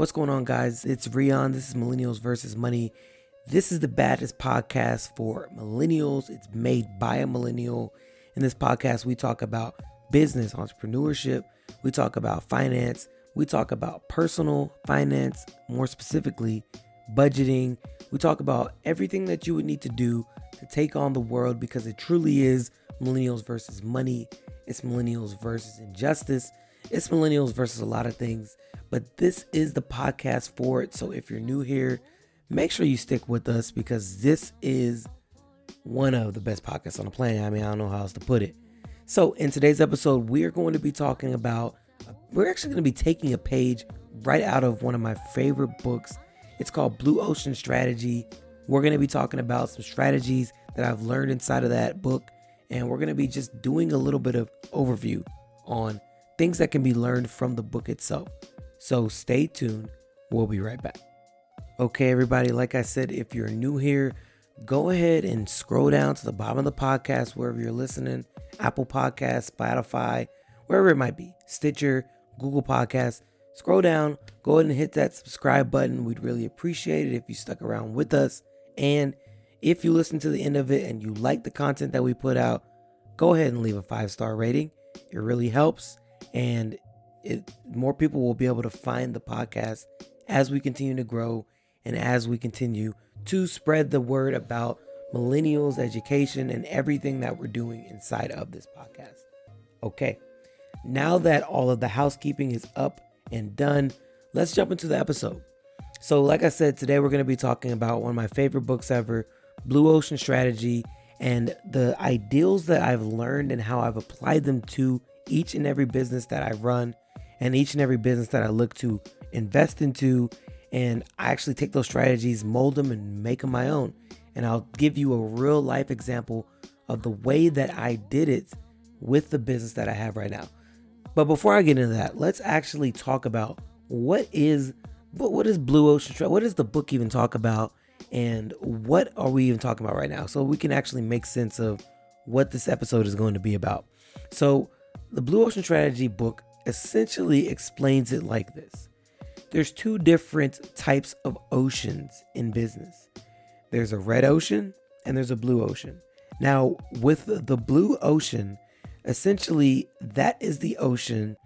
What's going on, guys? It's Rion. This is Millennials versus Money. This is the baddest podcast for millennials. It's made by a millennial. In this podcast, we talk about business, entrepreneurship, we talk about finance, we talk about personal finance, more specifically, budgeting. We talk about everything that you would need to do to take on the world because it truly is millennials versus money. It's millennials versus injustice. It's millennials versus a lot of things. But this is the podcast for it. So if you're new here, make sure you stick with us because this is one of the best podcasts on the planet. I mean, I don't know how else to put it. So in today's episode, we are going to be talking about, we're actually going to be taking a page right out of one of my favorite books. It's called Blue Ocean Strategy. We're going to be talking about some strategies that I've learned inside of that book. And we're going to be just doing a little bit of overview on things that can be learned from the book itself. So stay tuned. We'll be right back. Okay, everybody, like I said, if you're new here, go ahead and scroll down to the bottom of the podcast wherever you're listening Apple Podcasts, Spotify, wherever it might be, Stitcher, Google Podcasts. Scroll down, go ahead and hit that subscribe button. We'd really appreciate it if you stuck around with us. And if you listen to the end of it and you like the content that we put out, go ahead and leave a five star rating. It really helps. And it more people will be able to find the podcast as we continue to grow and as we continue to spread the word about millennials education and everything that we're doing inside of this podcast. Okay. Now that all of the housekeeping is up and done, let's jump into the episode. So, like I said, today we're going to be talking about one of my favorite books ever, Blue Ocean Strategy, and the ideals that I've learned and how I've applied them to each and every business that I run and each and every business that I look to invest into. And I actually take those strategies, mold them, and make them my own. And I'll give you a real life example of the way that I did it with the business that I have right now. But before I get into that, let's actually talk about what is what what is Blue Ocean Strategy? What does the book even talk about? And what are we even talking about right now? So we can actually make sense of what this episode is going to be about. So the Blue Ocean Strategy book essentially explains it like this there's two different types of oceans in business there's a red ocean and there's a blue ocean. Now, with the blue ocean, essentially that is the ocean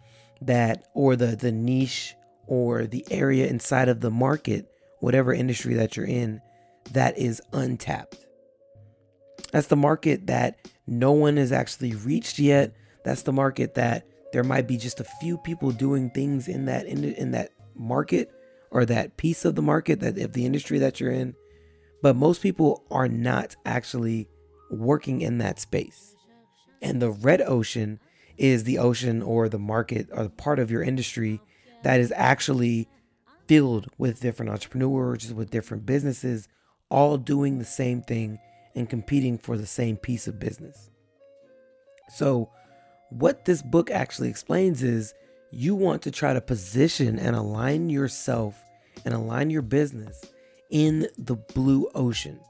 that, or the, the niche or the area inside of the market, whatever industry that you're in, that is untapped. That's the market that no one has actually reached yet. That's the market that there might be just a few people doing things in that in, in that market or that piece of the market that if the industry that you're in but most people are not actually working in that space. And the red ocean is the ocean or the market or the part of your industry that is actually filled with different entrepreneurs with different businesses all doing the same thing and competing for the same piece of business. So what this book actually explains is you want to try to position and align yourself and align your business in the blue ocean.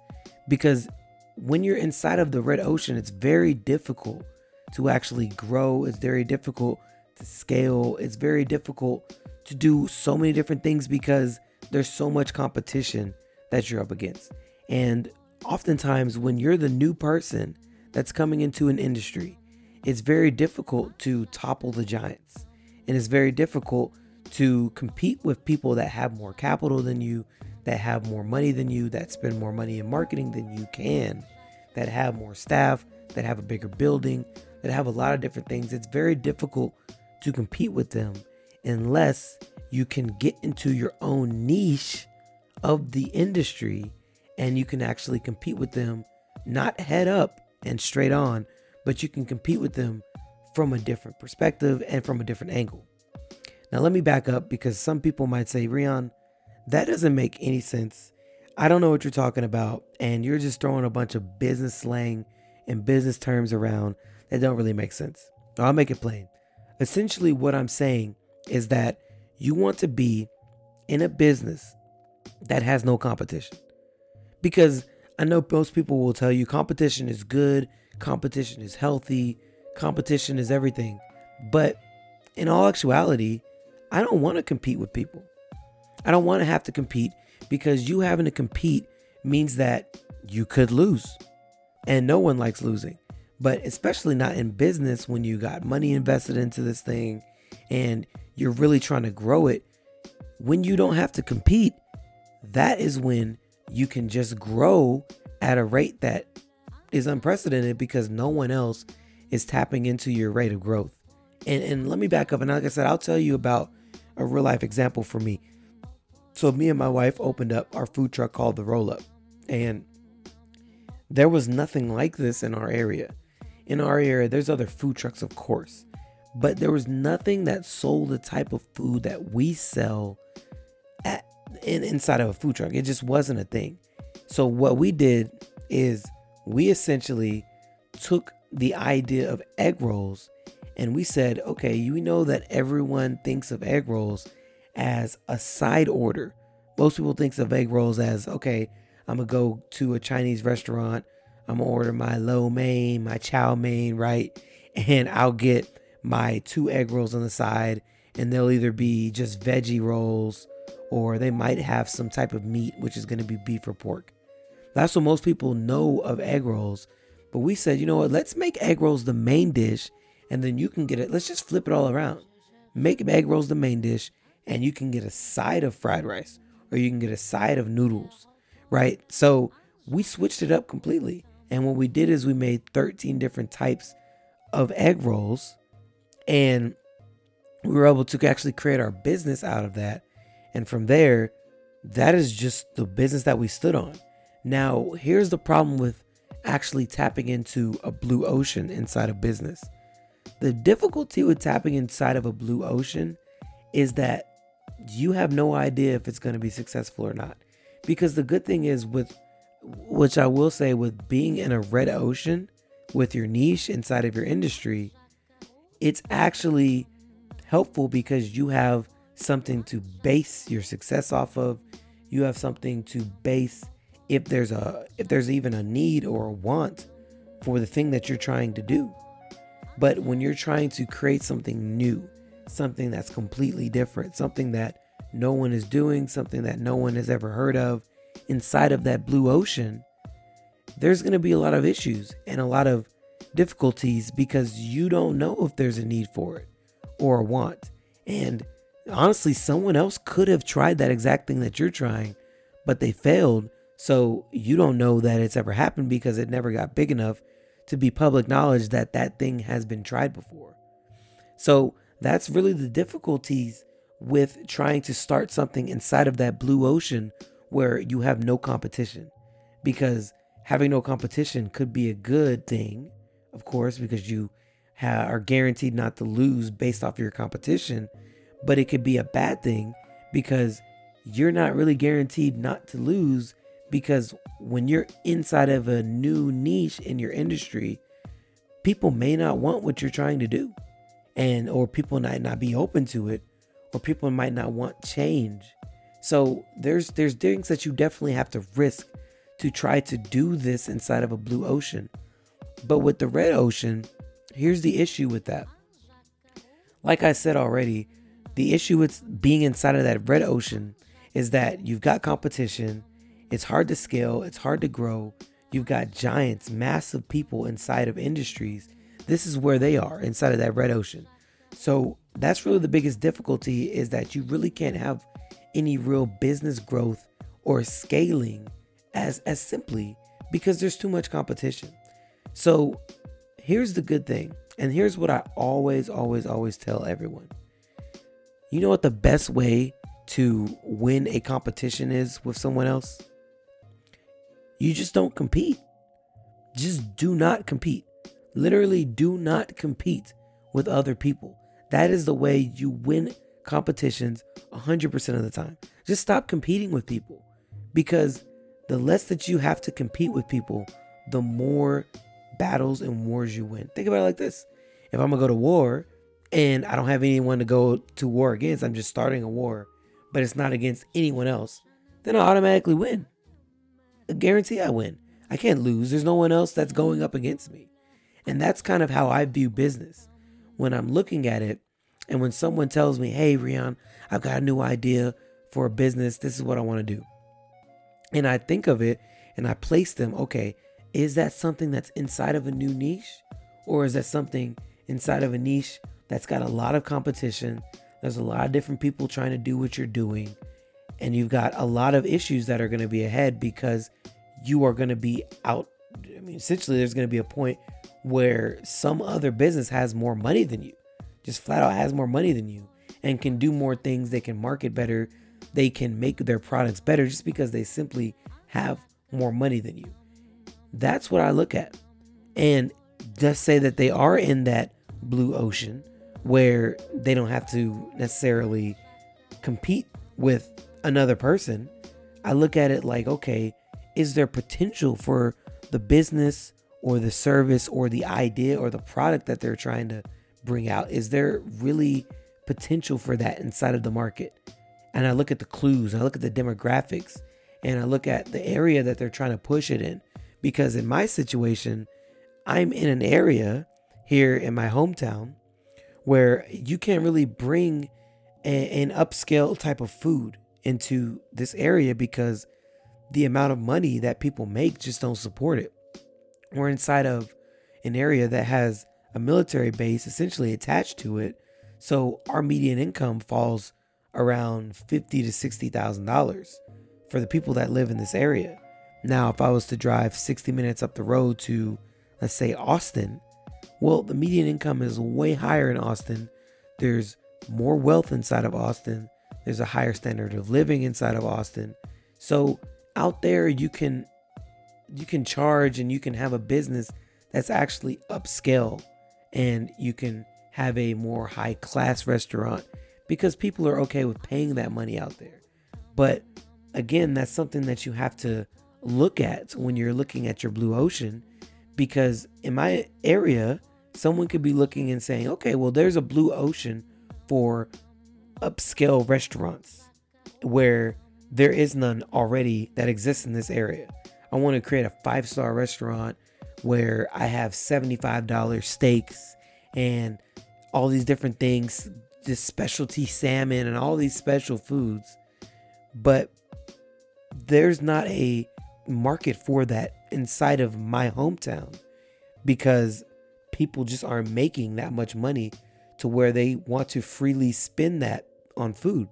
Because when you're inside of the red ocean, it's very difficult to actually grow. It's very difficult to scale. It's very difficult to do so many different things because there's so much competition that you're up against. And oftentimes, when you're the new person that's coming into an industry, it's very difficult to topple the giants. And it's very difficult to compete with people that have more capital than you, that have more money than you, that spend more money in marketing than you can, that have more staff, that have a bigger building, that have a lot of different things. It's very difficult to compete with them unless you can get into your own niche of the industry and you can actually compete with them, not head up and straight on, but you can compete with them from a different perspective and from a different angle. Now, let me back up because some people might say, Rion, that doesn't make any sense. I don't know what you're talking about, and you're just throwing a bunch of business slang and business terms around that don't really make sense. I'll make it plain. Essentially, what I'm saying is that you want to be in a business that has no competition. Because I know most people will tell you competition is good, competition is healthy, competition is everything. But in all actuality, I don't want to compete with people. I don't want to have to compete because you having to compete means that you could lose. And no one likes losing. But especially not in business when you got money invested into this thing and you're really trying to grow it. When you don't have to compete, that is when you can just grow at a rate that is unprecedented because no one else is tapping into your rate of growth. And and let me back up and like I said, I'll tell you about a real life example for me. So me and my wife opened up our food truck called the Roll Up. And there was nothing like this in our area. In our area, there's other food trucks, of course, but there was nothing that sold the type of food that we sell at in, inside of a food truck. It just wasn't a thing. So what we did is we essentially took the idea of egg rolls and we said, okay, you know that everyone thinks of egg rolls as a side order. Most people thinks of egg rolls as, okay, I'm gonna go to a Chinese restaurant, I'm gonna order my lo mein, my chow mein, right? And I'll get my two egg rolls on the side, and they'll either be just veggie rolls or they might have some type of meat, which is gonna be beef or pork. That's what most people know of egg rolls. But we said, you know what, let's make egg rolls the main dish, and then you can get it. Let's just flip it all around. Make egg rolls the main dish, and you can get a side of fried rice, or you can get a side of noodles, right? So we switched it up completely. And what we did is we made 13 different types of egg rolls, and we were able to actually create our business out of that. And from there, that is just the business that we stood on. Now, here's the problem with actually tapping into a blue ocean inside of business. The difficulty with tapping inside of a blue ocean is that you have no idea if it's going to be successful or not. Because the good thing is, with which I will say, with being in a red ocean with your niche inside of your industry, it's actually helpful because you have something to base your success off of. You have something to base if there's a if there's even a need or a want for the thing that you're trying to do. But when you're trying to create something new, something that's completely different, something that no one is doing, something that no one has ever heard of inside of that blue ocean, there's going to be a lot of issues and a lot of difficulties because you don't know if there's a need for it or a want. And honestly, someone else could have tried that exact thing that you're trying, but they failed so you don't know that it's ever happened because it never got big enough to be public knowledge that that thing has been tried before. So that's really the difficulties with trying to start something inside of that blue ocean where you have no competition. Because having no competition could be a good thing, of course, because you ha- are guaranteed not to lose based off your competition. But it could be a bad thing because you're not really guaranteed not to lose because when you're inside of a new niche in your industry, people may not want what you're trying to do. And or people might not be open to it, or people might not want change. So there's there's things that you definitely have to risk to try to do this inside of a blue ocean. But with the red ocean, here's the issue with that. Like I said already, the issue with being inside of that red ocean is that you've got competition, it's hard to scale, it's hard to grow. You've got giants, massive people inside of industries. This is where they are inside of that red ocean. So that's really the biggest difficulty is that you really can't have any real business growth or scaling as as simply because there's too much competition. So here's the good thing, and here's what I always always always tell everyone. You know what the best way to win a competition is with someone else? You just don't compete. Just do not compete. Literally, do not compete with other people. That is the way you win competitions 100% of the time. Just stop competing with people because the less that you have to compete with people, the more battles and wars you win. Think about it like this if I'm gonna go to war and I don't have anyone to go to war against, I'm just starting a war, but it's not against anyone else, then I automatically win guarantee I win. I can't lose. There's no one else that's going up against me. And that's kind of how I view business. When I'm looking at it, and when someone tells me, hey, Rion, I've got a new idea for a business. This is what I want to do. And I think of it and I place them. Okay, is that something that's inside of a new niche? Or is that something inside of a niche that's got a lot of competition? There's a lot of different people trying to do what you're doing. And you've got a lot of issues that are going to be ahead because you are going to be out. I mean, essentially, there's going to be a point where some other business has more money than you, just flat out has more money than you, and can do more things. They can market better. They can make their products better just because they simply have more money than you. That's what I look at. And just say that they are in that blue ocean where they don't have to necessarily compete with another person. I look at it like, okay, is there potential for the business or the service or the idea or the product that they're trying to bring out? Is there really potential for that inside of the market? And I look at the clues, I look at the demographics, and I look at the area that they're trying to push it in. Because in my situation, I'm in an area here in my hometown where you can't really bring an upscale type of food into this area because the amount of money that people make just don't support it. We're inside of an area that has a military base essentially attached to it. So our median income falls around fifty to sixty thousand dollars for the people that live in this area. Now, if I was to drive 60 minutes up the road to, let's say, Austin, well, the median income is way higher in Austin. There's more wealth inside of Austin. There's a higher standard of living inside of Austin. So out there you can you can charge and you can have a business that's actually upscale and you can have a more high class restaurant because people are okay with paying that money out there. But again, that's something that you have to look at when you're looking at your blue ocean because in my area, someone could be looking and saying, okay, well, there's a blue ocean for upscale restaurants where there is none already that exists in this area. I want to create a five star restaurant where I have $75 steaks and all these different things, this specialty salmon and all these special foods. But there's not a market for that inside of my hometown because people just aren't making that much money to where they want to freely spend that on food.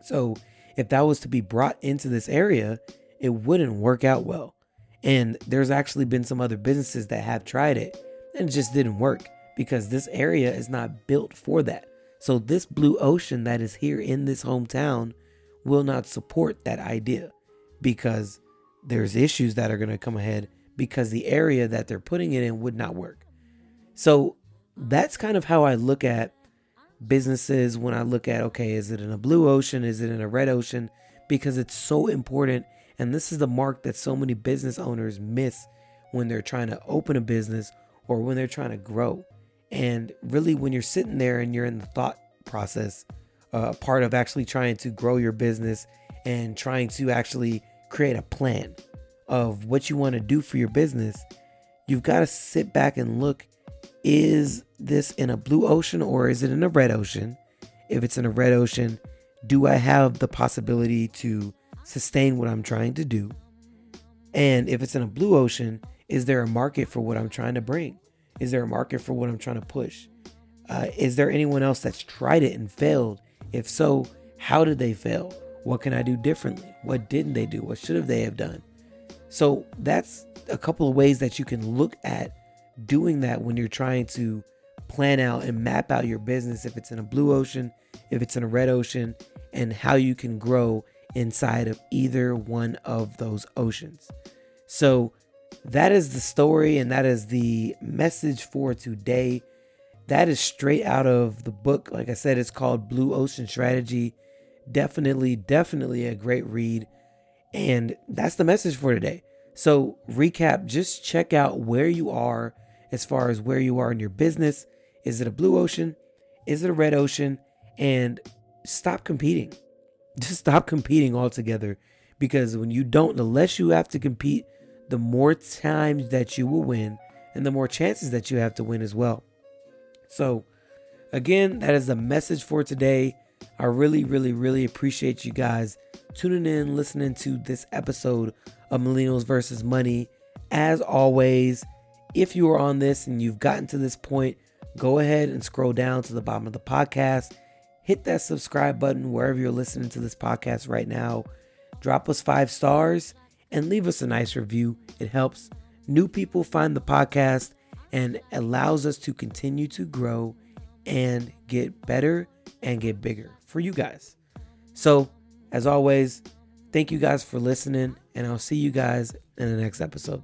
So, if that was to be brought into this area, it wouldn't work out well. And there's actually been some other businesses that have tried it and it just didn't work because this area is not built for that. So, this blue ocean that is here in this hometown will not support that idea because there's issues that are going to come ahead because the area that they're putting it in would not work. So that's kind of how I look at businesses when I look at okay, is it in a blue ocean? Is it in a red ocean? Because it's so important. And this is the mark that so many business owners miss when they're trying to open a business or when they're trying to grow. And really, when you're sitting there and you're in the thought process, uh, part of actually trying to grow your business and trying to actually create a plan of what you want to do for your business, you've got to sit back and look is this in a blue ocean or is it in a red ocean? If it's in a red ocean, do I have the possibility to sustain what I'm trying to do? And if it's in a blue ocean, is there a market for what I'm trying to bring? Is there a market for what I'm trying to push? Uh, is there anyone else that's tried it and failed? If so, how did they fail? What can I do differently? What didn't they do? What should have they have done? So that's a couple of ways that you can look at doing that when you're trying to plan out and map out your business if it's in a blue ocean, if it's in a red ocean, and how you can grow inside of either one of those oceans. So that is the story and that is the message for today. That is straight out of the book. Like I said, it's called Blue Ocean Strategy. Definitely, definitely a great read. And that's the message for today. So, recap just check out where you are as far as where you are in your business. Is it a blue ocean? Is it a red ocean? And stop competing. Just stop competing altogether because when you don't, the less you have to compete, the more times that you will win and the more chances that you have to win as well. So, again, that is the message for today. I really, really, really appreciate you guys tuning in, listening to this episode of Millennials versus Money. As always, if you are on this and you've gotten to this point, go ahead and scroll down to the bottom of the podcast. Hit that subscribe button wherever you're listening to this podcast right now. Drop us five stars and leave us a nice review. It helps new people find the podcast and allows us to continue to grow and get better and get bigger for you guys. So, as always, thank you guys for listening, and I'll see you guys in the next episode.